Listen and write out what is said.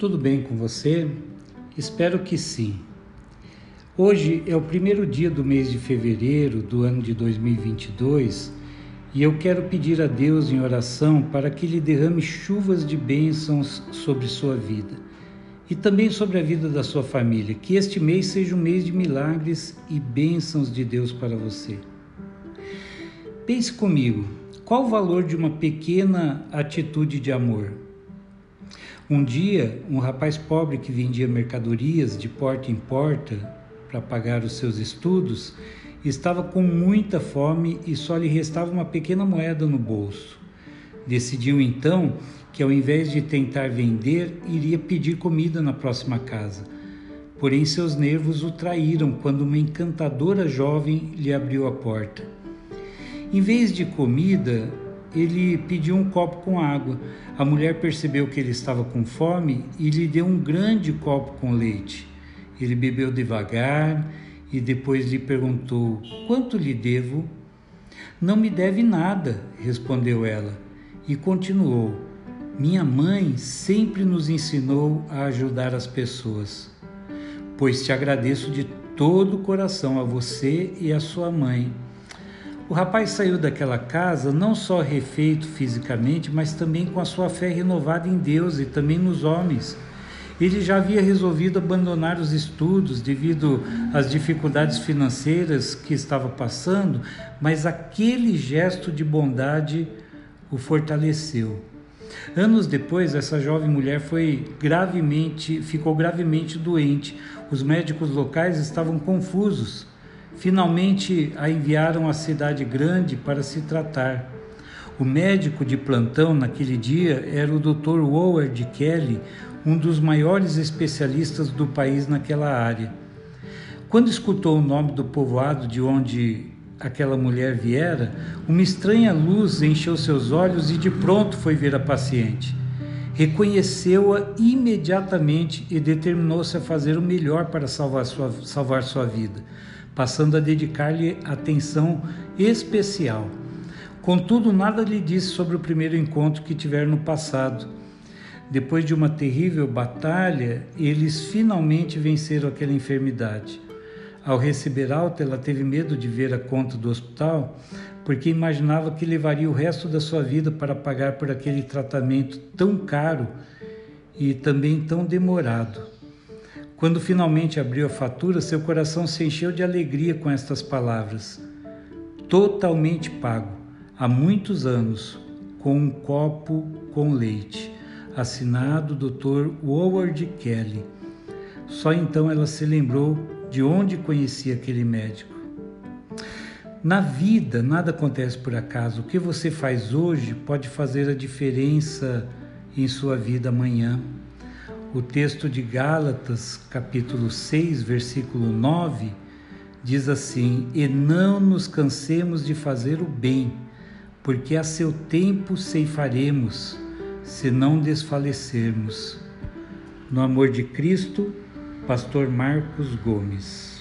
Tudo bem com você? Espero que sim. Hoje é o primeiro dia do mês de fevereiro do ano de 2022 e eu quero pedir a Deus em oração para que lhe derrame chuvas de bênçãos sobre sua vida e também sobre a vida da sua família. Que este mês seja um mês de milagres e bênçãos de Deus para você. Pense comigo, qual o valor de uma pequena atitude de amor? Um dia, um rapaz pobre que vendia mercadorias de porta em porta para pagar os seus estudos estava com muita fome e só lhe restava uma pequena moeda no bolso. Decidiu então que, ao invés de tentar vender, iria pedir comida na próxima casa. Porém, seus nervos o traíram quando uma encantadora jovem lhe abriu a porta. Em vez de comida, ele pediu um copo com água. A mulher percebeu que ele estava com fome e lhe deu um grande copo com leite. Ele bebeu devagar e depois lhe perguntou: Quanto lhe devo? Não me deve nada, respondeu ela. E continuou: Minha mãe sempre nos ensinou a ajudar as pessoas. Pois te agradeço de todo o coração a você e a sua mãe o rapaz saiu daquela casa não só refeito fisicamente, mas também com a sua fé renovada em Deus e também nos homens. Ele já havia resolvido abandonar os estudos devido às dificuldades financeiras que estava passando, mas aquele gesto de bondade o fortaleceu. Anos depois, essa jovem mulher foi gravemente, ficou gravemente doente. Os médicos locais estavam confusos. Finalmente a enviaram à cidade grande para se tratar. O médico de plantão naquele dia era o Dr. Howard Kelly, um dos maiores especialistas do país naquela área. Quando escutou o nome do povoado de onde aquela mulher viera, uma estranha luz encheu seus olhos e de pronto foi ver a paciente. Reconheceu-a imediatamente e determinou-se a fazer o melhor para salvar sua, salvar sua vida passando a dedicar-lhe atenção especial. Contudo, nada lhe disse sobre o primeiro encontro que tiveram no passado. Depois de uma terrível batalha, eles finalmente venceram aquela enfermidade. Ao receber alta, ela teve medo de ver a conta do hospital, porque imaginava que levaria o resto da sua vida para pagar por aquele tratamento tão caro e também tão demorado. Quando finalmente abriu a fatura, seu coração se encheu de alegria com estas palavras: Totalmente pago, há muitos anos, com um copo com leite. Assinado Dr. Howard Kelly. Só então ela se lembrou de onde conhecia aquele médico. Na vida, nada acontece por acaso. O que você faz hoje pode fazer a diferença em sua vida amanhã. O texto de Gálatas, capítulo 6, versículo 9, diz assim: E não nos cansemos de fazer o bem, porque a seu tempo ceifaremos, se não desfalecermos. No amor de Cristo, Pastor Marcos Gomes.